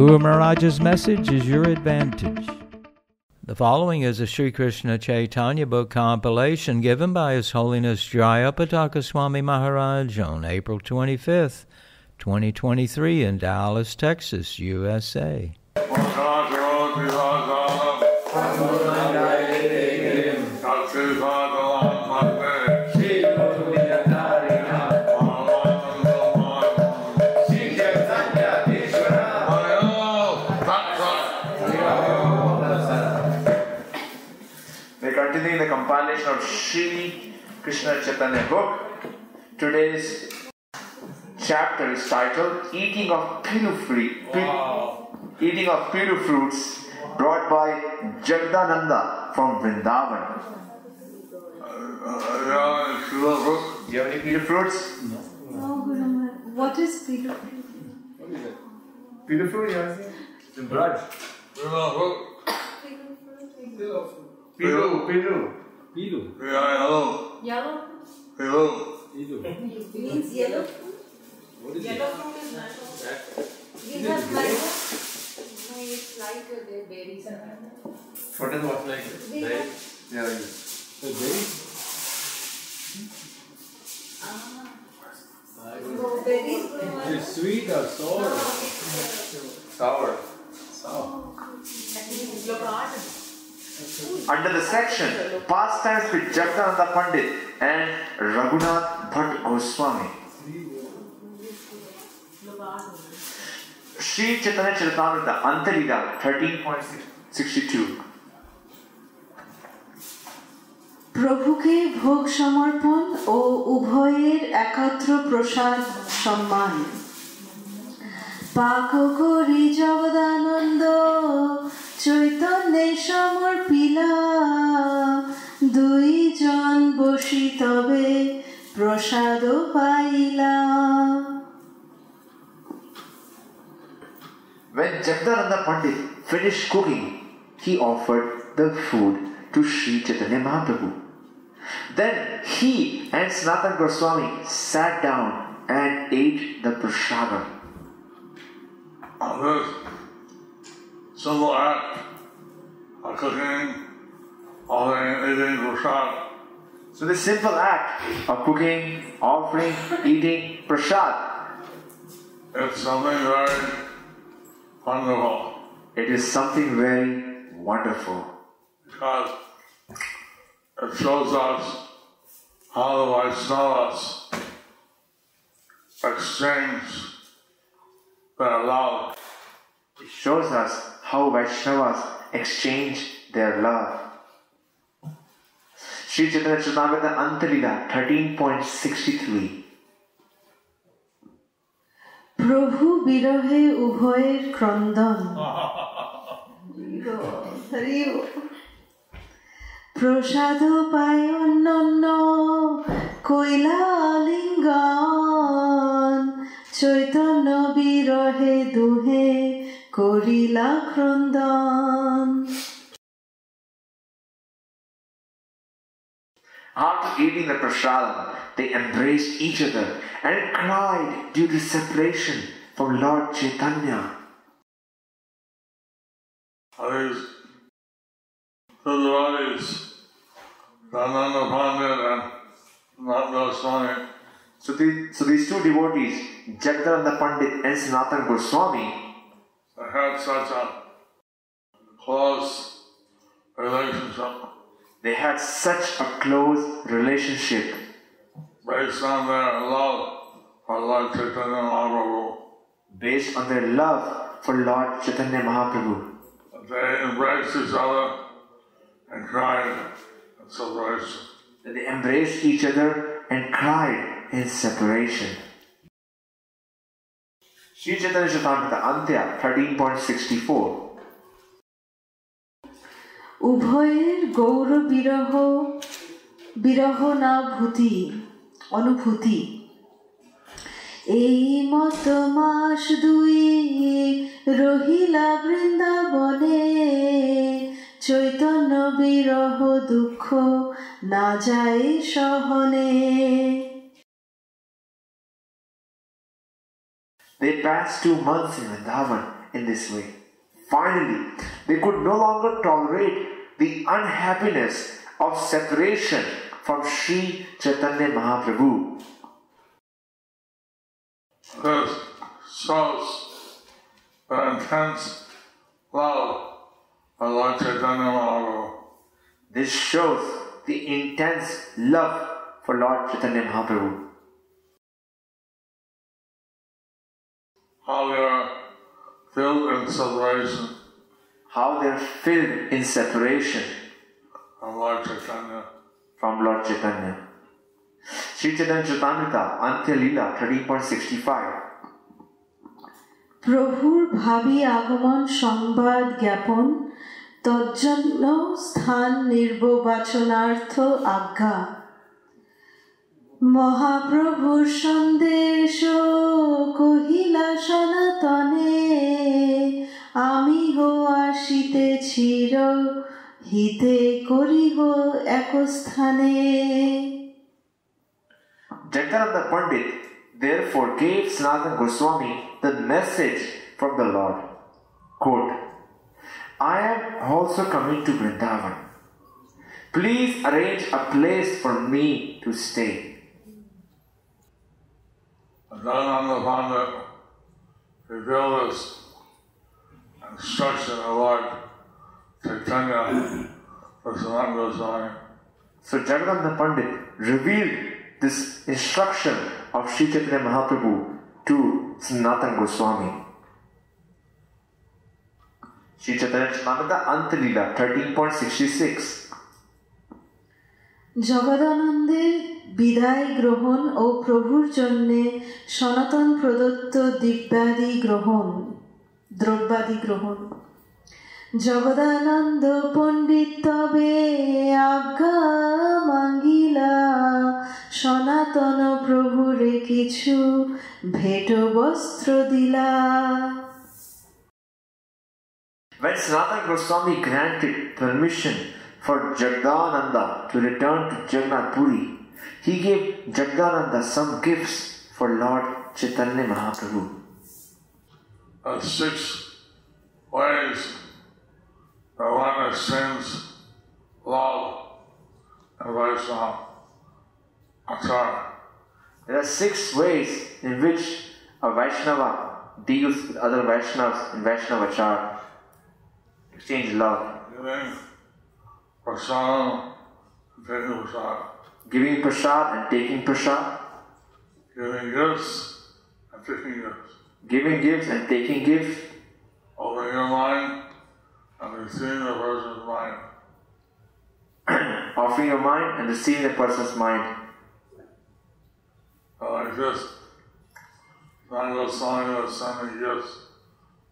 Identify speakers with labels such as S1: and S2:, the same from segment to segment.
S1: Guru Maharaj's message is your advantage. The following is a Sri Krishna Chaitanya book compilation given by His Holiness Jayapataka Swami Maharaj on April 25th, 2023 in Dallas, Texas, USA.
S2: Continuing the compilation of Sri Krishna Chaitanya book. Today's chapter is titled Eating of Pilu Fruit. Eating of Pilu Fruits brought by Jagdananda from Vrindavan. Do you have any Pilu fruits?
S3: No, Guru Maharaj. What is Pilu?
S2: Pilu fruit, yes. Pilu, Pilu.
S3: Yellow means yellow. Fruit. Yellow fruit is not. These are like no, it's like uh, the berries.
S2: What is what like?
S3: These are
S2: Yeah,
S3: ah. So berries, Guru Maharaj.
S4: Sweet or sour?
S3: No, it's,
S2: sour.
S4: Sour.
S2: Under the section Pastimes with Jagdananda Pandit and Raghunath Bhatt Goswami. Sri Chaitanya Charitamrita Antarida 13.62
S5: প্রভুকে ভোগ সমর্পণ ও উভয়ের একাত্র প্রসাদ সম্মান পাক করি জগদানন্দ চৈতন্যে সমর্পিলা দুইজন বসি তবে প্রসাদ পাইলা
S2: When Jagdananda Pandit finished cooking, he offered the food to Sri Chaitanya Mahaprabhu. Then he and Sanatan Goswami sat down and ate the prasadam.
S6: simple act of cooking, offering, eating prasad
S2: So the simple act of cooking, offering, eating prasad,
S6: is something very wonderful.
S2: It is something very wonderful.
S6: Because it shows us how the Vaishnavas exchange their love.
S2: It shows us how Vaishnavas exchange their love. Sri Chaitanya Charitamrita Antalila 13.63
S5: প্রভু বিরহে উভয়ের ক্রন্দন। প্রসাদ পায় অন্যান্য কৈলা লিঙ্গন চৈতন্য বিরহে দুহে করিলা ক্রন্দন
S2: After eating the prasadam, they embraced each other and cried due to separation from Lord Chaitanya.
S6: These two devotees, Rananda Pandit and Nat Goswami,
S2: So, the, so these two devotees, Jagdananda Pandit and Sanatan Goswami,
S6: they had such a close relationship
S2: they had such a close relationship
S6: based on their love for Lord Chaitanya Mahaprabhu.
S2: based on their love for Lord Chaitanya Mahaprabhu.
S6: They embraced each other and cried in separation.
S2: they embraced each other and cried in separation. Sri Chaitanya Charitamrita Antya 13.64
S5: উভয়ের গৌর বিরহ বিরহ না ভূতি, অনুভূতি। এই মত মাস দুই রহিলা বৃন্দাবনে, চৈতন্য বিরহ দুঃখ না যায় সহনে।
S2: They passed two months in Vrindavan in this way. Finally, they could no longer tolerate the unhappiness of separation from Sri Chaitanya Mahaprabhu.
S6: This shows the intense love of Lord Chaitanya Mahaprabhu.
S2: This shows the intense love for Lord Chaitanya Mahaprabhu.
S6: How they are filled in separation
S2: How they're filled in separation
S6: from Lord Chaitanya.
S2: from Lord Chaitanya. Sri Chaitanya Charitamrita Antya Leela 13.65
S5: প্রভুর ভাবি আগমন সংবাদ জ্ঞাপন তজ্জন্য স্থান নির্ববাচনার্থ আজ্ঞা মহাপ্রভুর সন্দেশ কহিলা সনাতনে আমি হো আসিতেছির হিতে করিহ এক স্থানে
S2: Jagadananda Pandit therefore gave Sanatana Goswami the message from the Lord. Quote, I am also coming to Vrindavan. Please arrange a place for me to stay.
S6: This instruction of Lord Chaitanya Sanatana Goswami.
S2: So Jagadananda Pandit revealed this instruction of Sri Chaitanya Mahaprabhu to Sanatana Goswami. Sri Chaitanya Charitamrita Antalila 13.66
S5: জগদানন্দের বিদায় গ্রহণ ও প্রভুর জন্যে সনাতন প্রদত্ত দিব্যাদি গ্রহণ, দ্রব্যাদি গ্রহণ। জগদানন্দ পণ্ডিত তবে আজ্ঞা মাঙ্গিলা, সনাতন প্রভুরে কিছু ভেট বস্ত্র দিলা।
S2: When Sanatana Goswami granted permission for Jagdananda to return to Jagannathpuri, he gave Jagdananda some gifts for Lord Chaitanya Mahaprabhu.
S6: Of six ways that one extends love and Vaishnava achara.
S2: There are six ways in which a Vaishnava deals with other Vaishnavas in Vaishnava Vaishnavachar. Exchange love.
S6: Giving prasadam and taking prasad.
S2: Giving prasad and taking prasad.
S6: Giving gifts and taking gifts.
S2: Giving gifts and taking gifts.
S6: Opening your mind and receiving the person's mind.
S2: Offering your mind and receiving the person's mind.
S6: Like this, Sangha Swami was sending gifts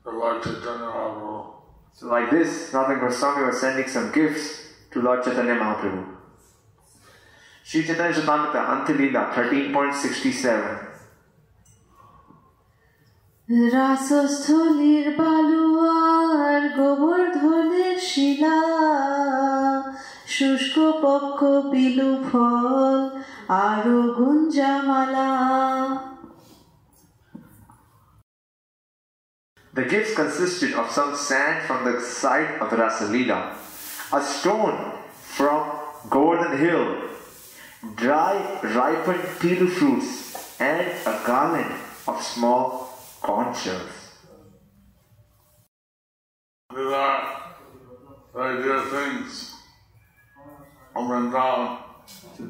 S6: to Lord Chaitanya Mahaprabhu.
S2: So like this, Sanatana Goswami was sending some gifts to Lord Chaitanya Mahaprabhu. Sri Chaitanya Charitamrita Antilila 13.67
S5: রাসস্থলীর বালুয়ার গোবর্ধনের শিলা শুষ্ক পক্ষ পিলু ফল আরো গুঞ্জামালা
S2: The gifts consisted of some sand from the site of the Rasalila, a stone from Govardhan Hill, dry ripened pilu fruits, and a garland of small conch shells.
S6: These are very dear things from Vrindavan.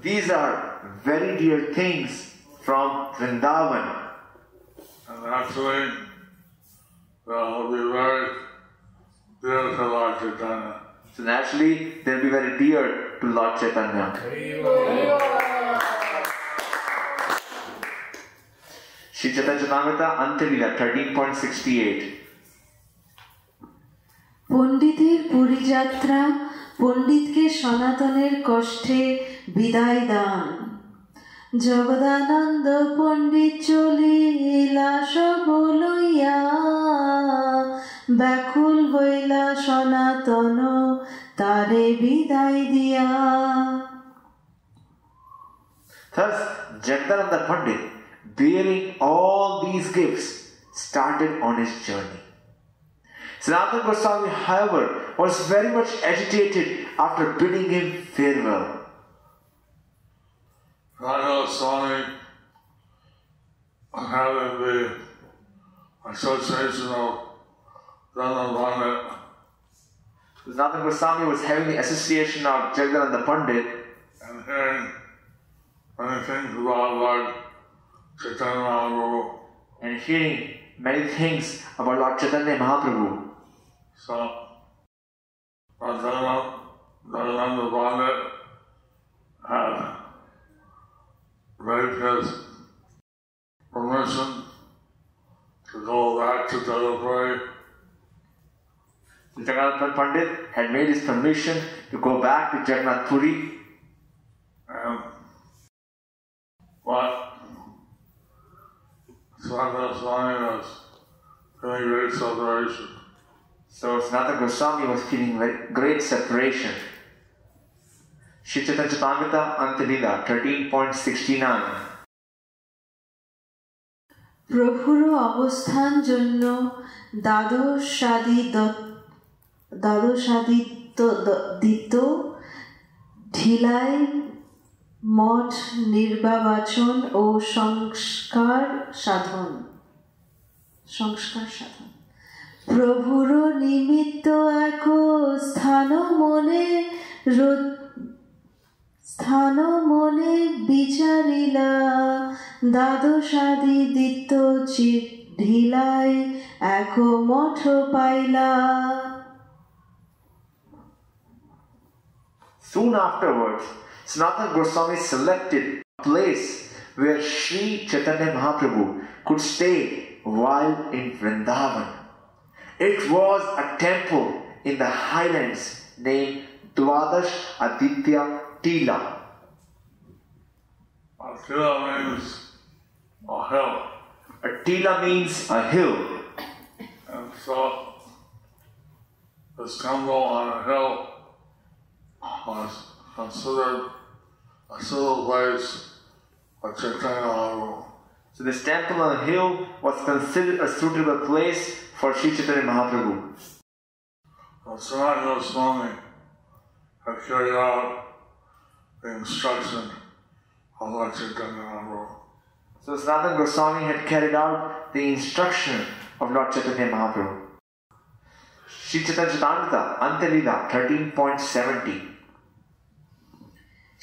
S2: These are very dear things from Vrindavan,
S6: And actually, they'll be very dear to Lord Chaitanya.
S2: so naturally they'll be very dear to Lord Chaitanya. Sri Chaitanya Charitamrita Antilila 13.68.
S5: পণ্ডিতের পরিযাত্রা পণ্ডিতকে সনাতনের কষ্টে বিদায় দান জগদানন্দ পণ্ডিত চলিলা সব লইয়া ব্যাকুল হইলা সনাতন তারে বিদায় দিয়া
S2: Thus, Jagadananda Pandit, bearing all these gifts, started on his journey. Sanatana Goswami, however, was very much agitated after bidding him farewell.
S6: Rhino Swami having the association of Dhanam Pandit
S2: Sanatana Goswami was having the association of Jagadananda Pandit
S6: and hearing many things about Lord Chaitanya Mahaprabhu.
S2: and hearing many things about Lord Chaitanya Mahaprabhu.
S6: So, Radhana, Radhananda Pandit had begged his permission to go back to Delapuri
S2: Jagannath Pandit had made his permission to go back to Jagannath Puri,
S6: and but Sanatana Swami was feeling great separation.
S2: so Sanatana Goswami was feeling very great separation. Shri Chaitanya Charitamrita Antilila 13.69
S5: প্রভুর অবস্থান জন্য দ্বাদশাদি দ্বাদশাদিত্য দিত ঢিলাই, মঠ নির্বাচন ও সংস্কার সাধন। সংস্কার সাধন। প্রভুর নিমিত্ত এক স্থান মনে স্থান মনে বিচারিলা। দ্বাদশাদি দিত্য ঢিলাই এক মঠ পাইলা।
S2: Soon afterwards, Sanatana Goswami selected a place where Sri Chaitanya Mahaprabhu could stay while in Vrindavan. It was a temple in the highlands named Dwadash Aditya Tila.
S6: Akira means a hill,
S2: A Tila means a hill,
S6: and so this temple on a hill considered a suitable place for Chaitanya Mahaprabhu.
S2: so this temple on a hill was considered a suitable place for Sri Chaitanya Mahaprabhu.
S6: So Sanatana Goswami had carried out the instruction of Lord Chaitanya Mahaprabhu.
S2: So Sanatana Goswami had carried out the instruction of Lord Chaitanya Mahaprabhu. Sri Chaitanya Charitamrita Antalila 13.70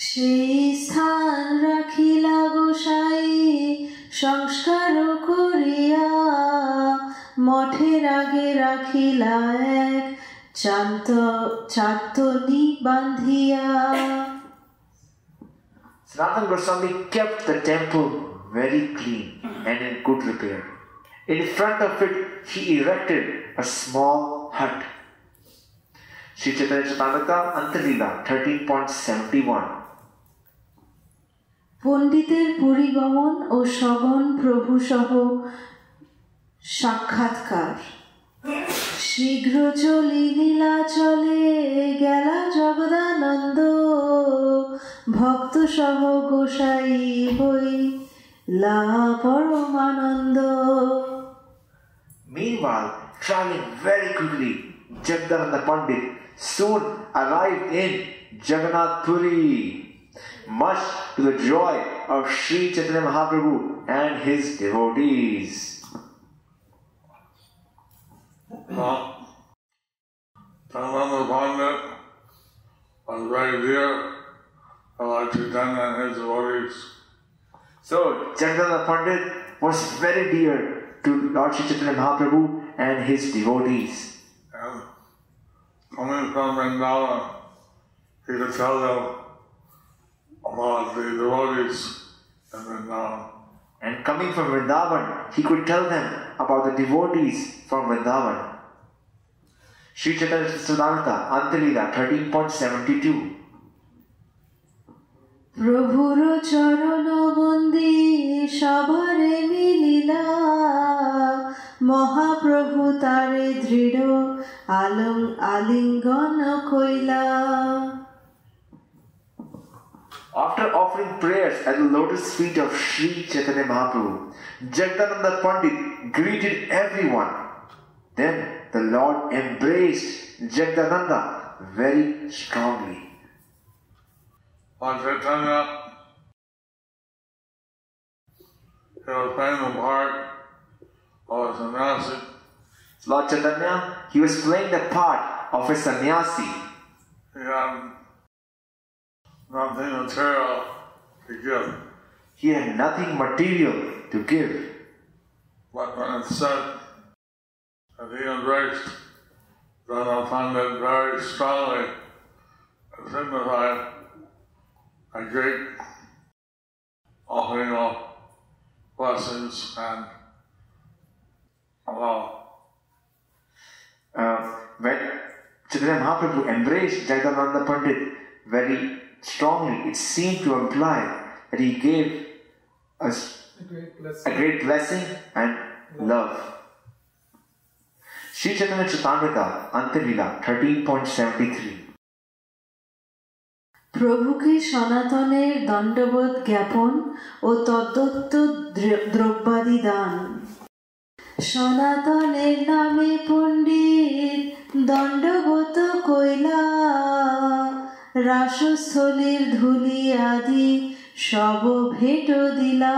S5: সেই স্থান রাখিলা গোসাই সংস্কার করিয়া মঠের আগে রাখিলা এক চান্ত চাতনি বান্ধিয়া
S2: Sanatana Goswami kept the temple very clean and in good repair. In front of it, he erected a small hut. Sri Chaitanya Charitamrita Antalila 13.71
S5: পণ্ডিতের পরিগমন ও সগন প্রভু সহ সাক্ষাৎকার। শীঘ্র চলি নীলাচলে গেলা জগদানন্দ। ভক্ত সহ গোসাই হই লা পরমানন্দ।
S2: Meanwhile, traveling very quickly, Jagdananda Pandit soon arrived in Jagannath Puri, much to the joy of Sri Chaitanya Mahaprabhu and his devotees.
S6: Dhanananda Pandit was very dear to Lord Chaitanya and his devotees.
S2: So, Jagdananda Pandit was very dear to Lord Sri Chaitanya Mahaprabhu and his devotees.
S6: And coming from Vrindavan, he could tell them about the devotees in Vrindavan.
S2: And coming from Vrindavan, he could tell them about the devotees from Vrindavan. Sri Chaitanya Charitamrita, Antilila 13.72.
S5: প্রভুর চরণ বন্দি সবারে মিলিলা মহাপ্রভু তারে দৃঢ় আলং আলিঙ্গন কইলা
S2: After offering prayers at the lotus feet of Sri Chaitanya Mahaprabhu, Jagdananda Pandit greeted everyone. Then the Lord embraced Jagdananda very strongly.
S6: Lord Chaitanya, he was playing the part a sannyasi,
S2: Lord Chaitanya, he was playing the part of a sannyasi.
S6: he had nothing material to give.
S2: He had nothing material to give.
S6: But when it said that he embraced Pandit very strongly, it signified a great offering of blessings and love.
S2: Uh, when Chaitanya Mahaprabhu embraced Jagdananda Pandit very strongly, it seemed to imply that he gave us a great blessing and love. Sri Chaitanya Charitamrita, Antilila 13.73.
S5: প্রভুকে সনাতনের দণ্ডবোধ জ্ঞাপন ও তদ্দত্ত দ্র- দ্রব্যাদি দান সনাতনের নামে পণ্ডিত দণ্ডবোধ কইলা রাসস্থলীর ধুলি আদি সব ভেট দিলা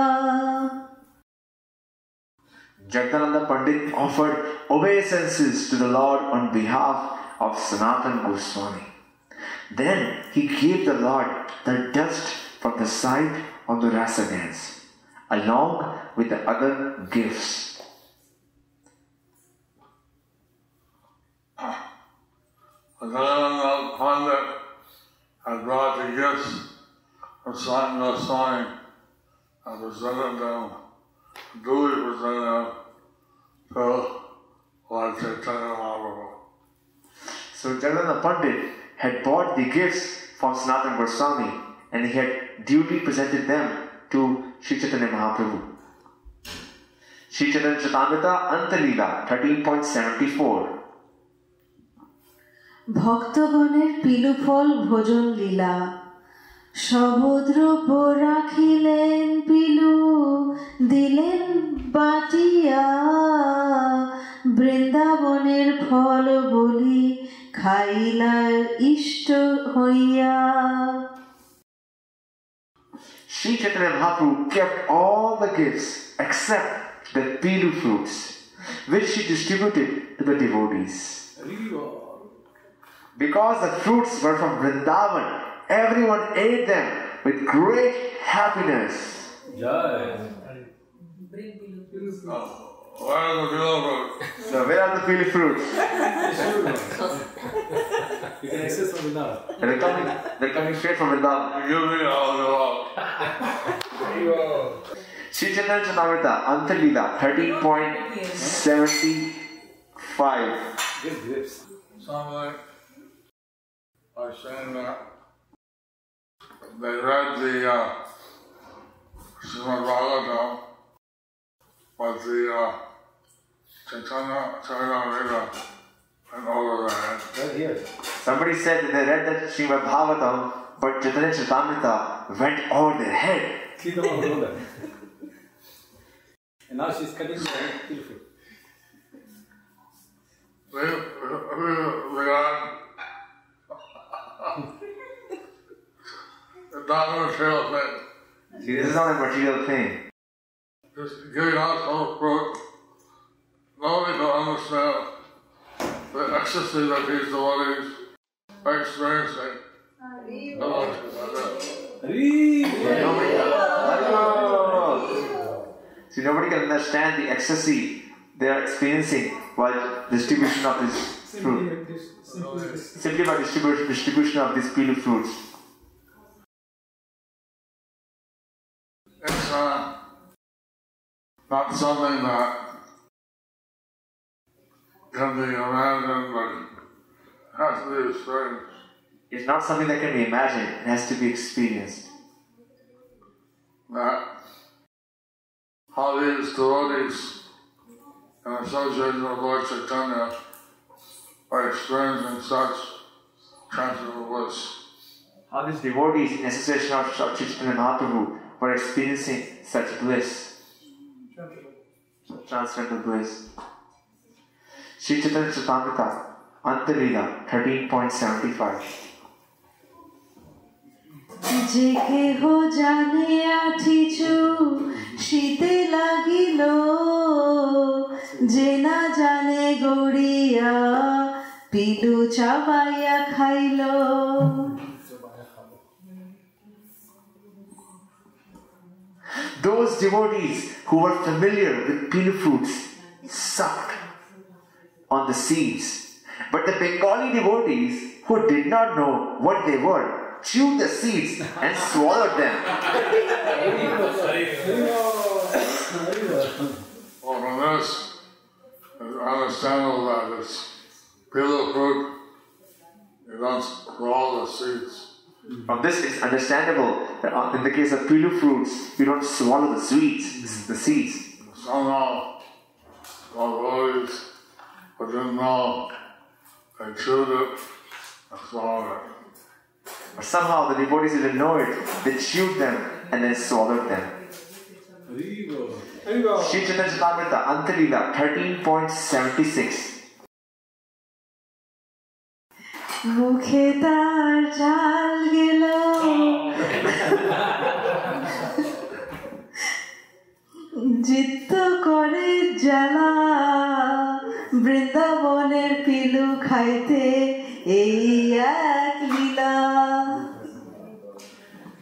S2: Jagdananda Pandit offered obeisances to the Lord on behalf of Sanatan Goswami. Then he gave the Lord the dust from the side of the rasa dance, along with the other gifts.
S6: Another Pandit had brought the gifts of Sanatan Goswami and presented them, duly presented them to Lord Chaitanya Mahaprabhu.
S2: So Jagdananda Pandit had bought the gifts from Sanatan Goswami and he had duly presented them to Sri Chaitanya Mahaprabhu. Sri Chaitanya Charitamrita Antalila 13.74
S5: ভক্তগণের পিলুফল ভোজন লীলা। সবদ্রব্য রাখিলেন পিলু দিলেন বাটিয়া বৃন্দাবনের ফল বলি খাইলা ইষ্ট হইয়া।
S2: শ্রী চেতনের ভাপু kept all the gifts except the pilu fruits which she distributed the devotees. Because the fruits were from Vrindavan, everyone ate them with great happiness.
S4: Jai.
S6: Where are the developers?
S2: So, where are the pilu fruits?
S4: You can access from now.
S2: They're coming, they're coming straight from Vrindavan.
S6: Give me all the love.
S2: Sri Chaitanya Charitamrita, Antalila 13.75.
S4: Get grips.
S6: Somebody was saying that they read the uh, Srimad Bhagavatam, but the uh, Chaitanya Charitamrita went over their head.
S4: Right here.
S2: Somebody said that they read the Srimad Bhagavatam, but Chaitanya Charitamrita went over their head.
S4: See the one below that. And now she's cutting the pilu fruit.
S6: They, they, they got the not material thing.
S2: See, this is not a material thing.
S6: Just giving out all fruit. Nobody can understand the ecstasy that these devotees are experiencing. Nobody can understand.
S4: Hare
S2: See, nobody can understand the ecstasy they are experiencing while distribution of this fruit. Simply by distribu- distribution of these pilu fruits.
S6: It's uh, not something that can be imagined, but has to be experienced.
S2: It's not something that can be imagined, it has to be experienced.
S6: That how these devotees in association with Lord Chaitanya are experiencing such transcendental bliss.
S2: How these devotees in association of Chaitanya Mahaprabhu were experiencing such bliss, transcendental bliss. Sri Chaitanya Chaitanya Antarila 13.75
S5: যে কেহ জানে আঠিছু শীতে লাগিল যে না জানে গড়িয়া পিলু চাবাইয়া খাইল
S2: Those devotees who were familiar with pilu fruits sucked on the seeds. But the Bengali devotees who did not know what they were chewed the seeds and swallowed them.
S6: Well, from this, it's understandable that this pilu fruit, you don't swallow the seeds.
S2: From this, it's understandable that in the case of pilu fruits, you don't swallow the sweets, the seeds.
S6: Somehow, the devotees who didn't know, they chewed it and swallowed it.
S2: But somehow the devotees didn't know it, they chewed them and then swallowed them. Sri Chaitanya Charitamrita, Antalila 13.76
S5: মুখে তার জাল গেল জিত্ত করে জ্বালা বৃন্দাবনের পিলু খাইতে এই এক লীলা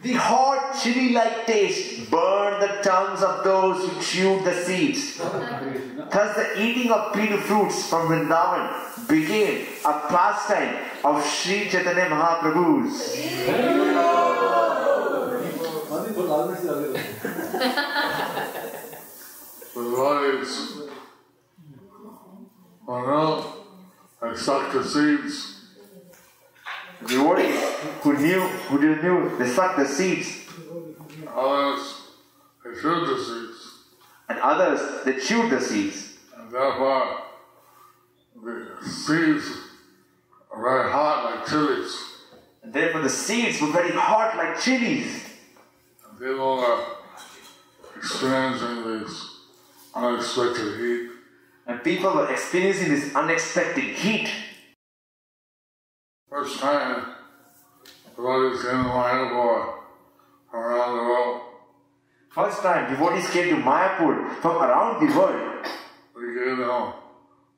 S2: The hot chili like taste burned the tongues of those who chewed the seeds. Thus, the eating of pilu fruits from Vrindavan became a pastime of Sri Chaitanya Mahaprabhu's.
S6: Devotees who know, they sucked the seeds.
S2: The devotees who knew, who didn't know, they sucked the seeds,
S6: Others, they chewed the seeds.
S2: and others they chewed the seeds.
S6: And therefore, the seeds are very hot like chilies.
S2: And therefore, the seeds were very hot like chilies.
S6: And people are uh, experiencing this unexpected heat.
S2: And people were experiencing this unexpected heat.
S6: First time, devotees came to Mayapur from around the world.
S2: First time, devotees came to Mayapur from around the world.
S6: We gave them bitter round sabji.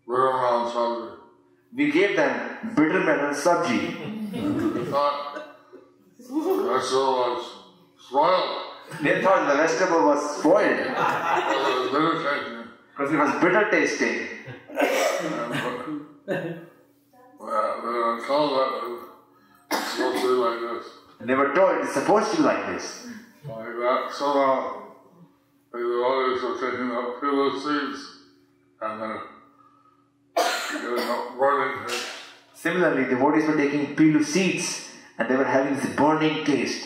S2: We gave them bitter melon sabji.
S6: They thought the vegetable was spoiled.
S2: They thought the vegetable was spoiled
S6: It was bitter tasting.
S2: because it was bitter tasting.
S6: And, they were told it's supposed to be like this.
S2: And they were told it's supposed to be like this.
S6: That. So now, the devotees are taking up pilu seeds and they're getting up burning it.
S2: Similarly, devotees were taking pilu seeds and they were having this burning taste.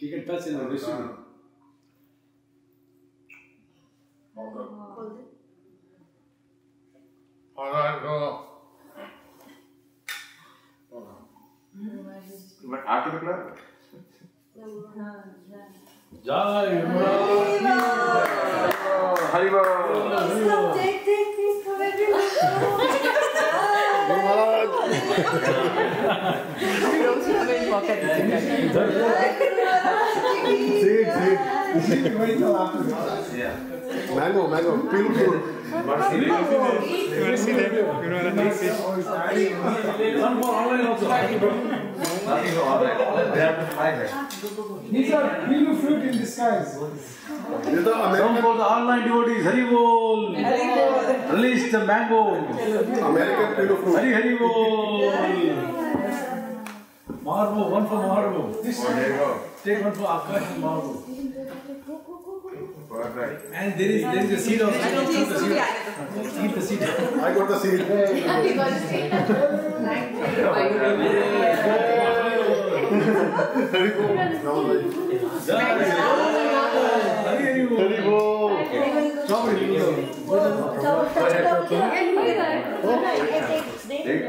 S4: You can touch in the recipe.
S6: All right, go.
S2: You went after the club?
S4: जय Mango,
S2: mango,
S3: beautiful. Mercy, One more online
S7: also. Mango, pilu fruit.
S4: Some for online also.
S8: These are pilu fruit in disguise.
S7: This is the
S4: Some
S7: American,
S4: for the online devotees. Hari Bol. Release the mango.
S7: American pilu fruit.
S4: Hari Hari Bol. Marvo, one for Marvo.
S8: This
S2: Oh, there you go.
S4: Take one for Akash and Marvo.
S2: Perfect.
S4: And there is there is a seed also. Eat the seed. Eat the seed.
S7: I got the seed.
S4: Hari Hari Bol.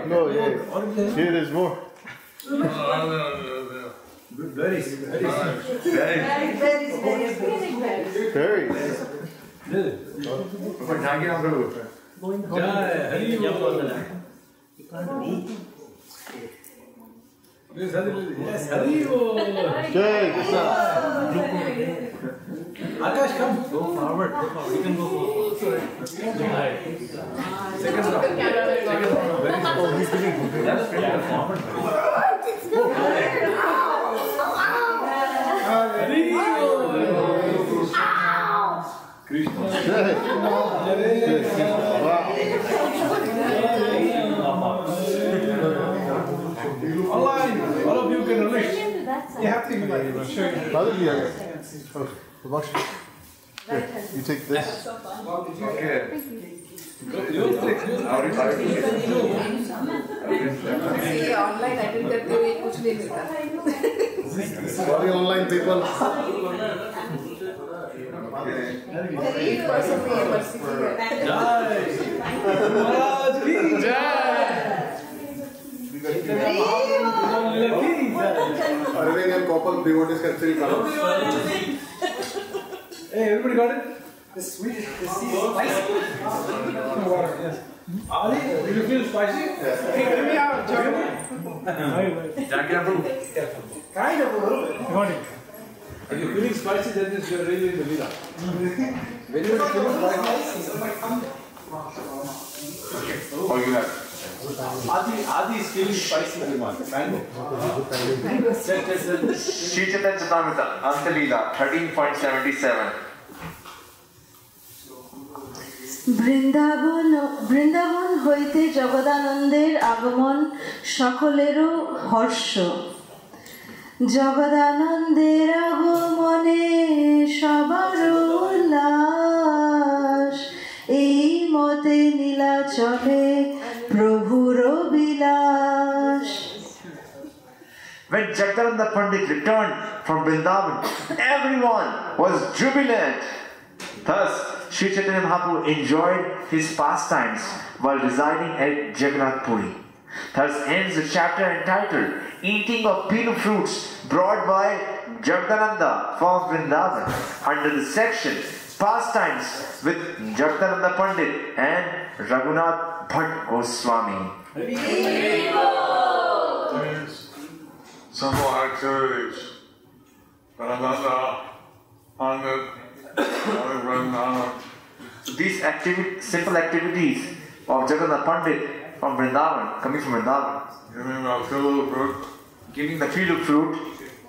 S7: No, yeah. Here is more.
S4: Very very.
S7: Very.
S4: Jai Hari Bol. Yes, Hari Bol. Yes, Hari Bol.
S7: Jai Krishna.
S4: Akash, come. Go forward. Go forward. You can go forward. Second round. Second round.
S7: Oh, he's giving food.
S4: Yeah, forward. Hari Bol. Krishna.
S7: Jai. Wow.
S4: Online, all of you can relate.
S8: You have to like, show you.
S7: Father, yeah. Okay. Prabhaksh. Here, you take this.
S2: Okay.
S4: You take, you
S2: Now we try to get
S3: ये online edit करते हुए कुछ नहीं मिलता
S7: Sorry, online people.
S3: गरीब person में ये mercy है
S4: Jai. Maharaj ki Jai.
S7: Arvind and Gopal devotees can still come.
S4: Hey, everybody got it?
S8: The sweet, the sea is spicy. Water, yes.
S4: Ali, do you feel spicy?
S8: Hey, give me out, Joe. Kind of a little bit. You want it?
S4: If you're feeling spicy, then it's you're really in the Lila. When you're feeling spicy,
S2: Oh, you have. Chaitanya Antalila, 13.77.
S5: Vrindavan Vrindavan হইতে জগদানন্দের আগমন সকলেরও হর্ষ জগদানন্দের আগমনে সবার উল্লাস এই মতে নীলাচলে চলে प्रभु रविलास
S2: When Jagannath Pandit returned from Vrindavan, everyone was jubilant. Thus, Sri Chaitanya Mahaprabhu enjoyed his pastimes while residing at Jagannath Puri. Thus ends the chapter entitled Eating of Pilu Fruits brought by Jagdananda from Vrindavan under the section Pastimes with Jagdananda Pandit and Raghunath Bhatt Goswami.
S6: Simple activities. Ananda, Pandit,
S2: These activi- simple activities of Jagannath Pandit from Vrindavan, coming from Vrindavan,
S6: Giving a fill fruit
S2: giving the field fruit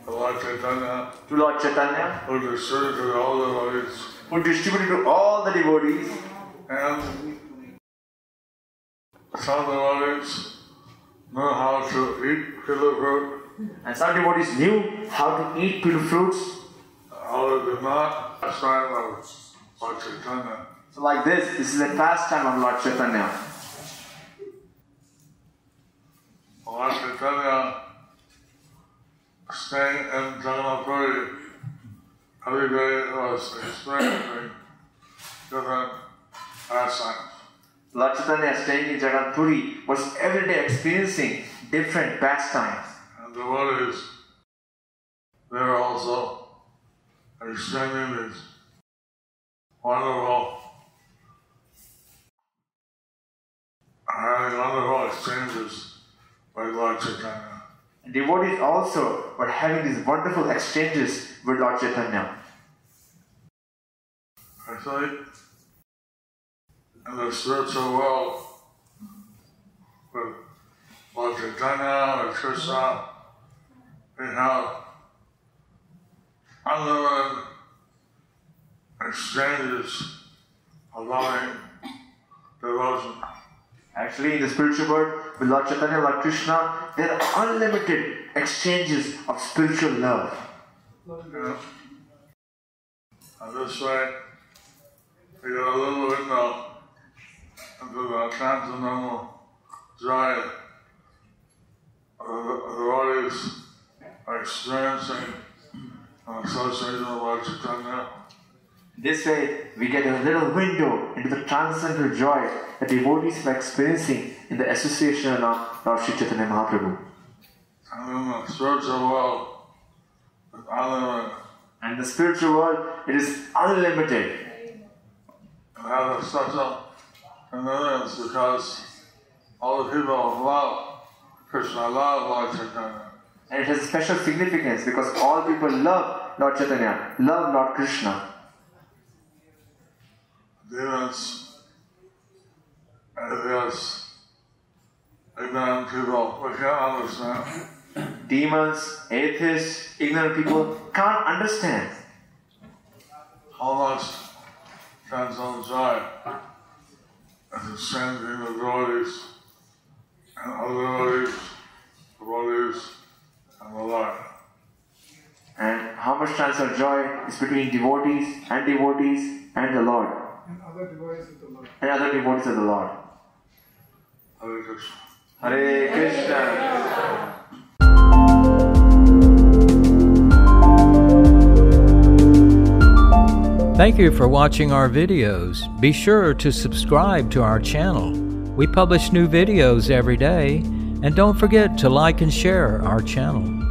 S6: to Lord Chaitanya,
S2: to Lord Chaitanya,
S6: who distributed all the devotees.
S2: Who distributed to all the devotees,
S6: And some devotees know how to eat fill fruit,
S2: and some devotees knew how to eat field fruits.
S6: others did not. Why of Lord Chaitanya.
S2: So, like this, this is a pastime of Lord Chaitanya.
S6: Lord Chaitanya staying in Jagannath Puri every day was experiencing different pastimes.
S2: Lord Chaitanya staying in Jagannath Puri was every day experiencing different pastimes.
S6: And the devotees there also exchanging these wonderful having wonderful exchanges with Lord Chaitanya.
S2: And devotees also were having these wonderful exchanges with Lord Chaitanya.
S6: Actually, in the spiritual world, with Lord Chaitanya, with Krishna, we have unlimited exchanges of loving devotion.
S2: Actually, in the spiritual world, with Lord Chaitanya, Lord Krishna, there are unlimited exchanges of spiritual love.
S6: Yeah. This way, we get a little window into the transcendental joy of the devotees are experiencing an association with Lord Chaitanya.
S2: This way, we get a little window into the transcendental joy that devotees are experiencing in the association of Lord Sri Chaitanya Mahaprabhu.
S6: And in the spiritual world, unlimited.
S2: And the spiritual world, it is unlimited.
S6: It has a special significance because all the people love Krishna, love Lord Chaitanya.
S2: And it has a special significance because all people love Lord Chaitanya, love Lord Krishna.
S6: Demons, atheists, ignorant people, we can't understand.
S2: Demons, atheists, ignorant people can't understand
S6: how much transcendental joy is exchanging the devotees and other devotees, devotees, and the Lord.
S2: and how much transcendental joy is between devotees and devotees and the Lord
S9: and other the Lord.
S2: and other devotees of the Lord.
S6: Hare Krishna.
S2: Hare Krishna.
S1: Thank you for watching our videos. Be sure to subscribe to our channel. We publish new videos every day, and don't forget to like and share our channel.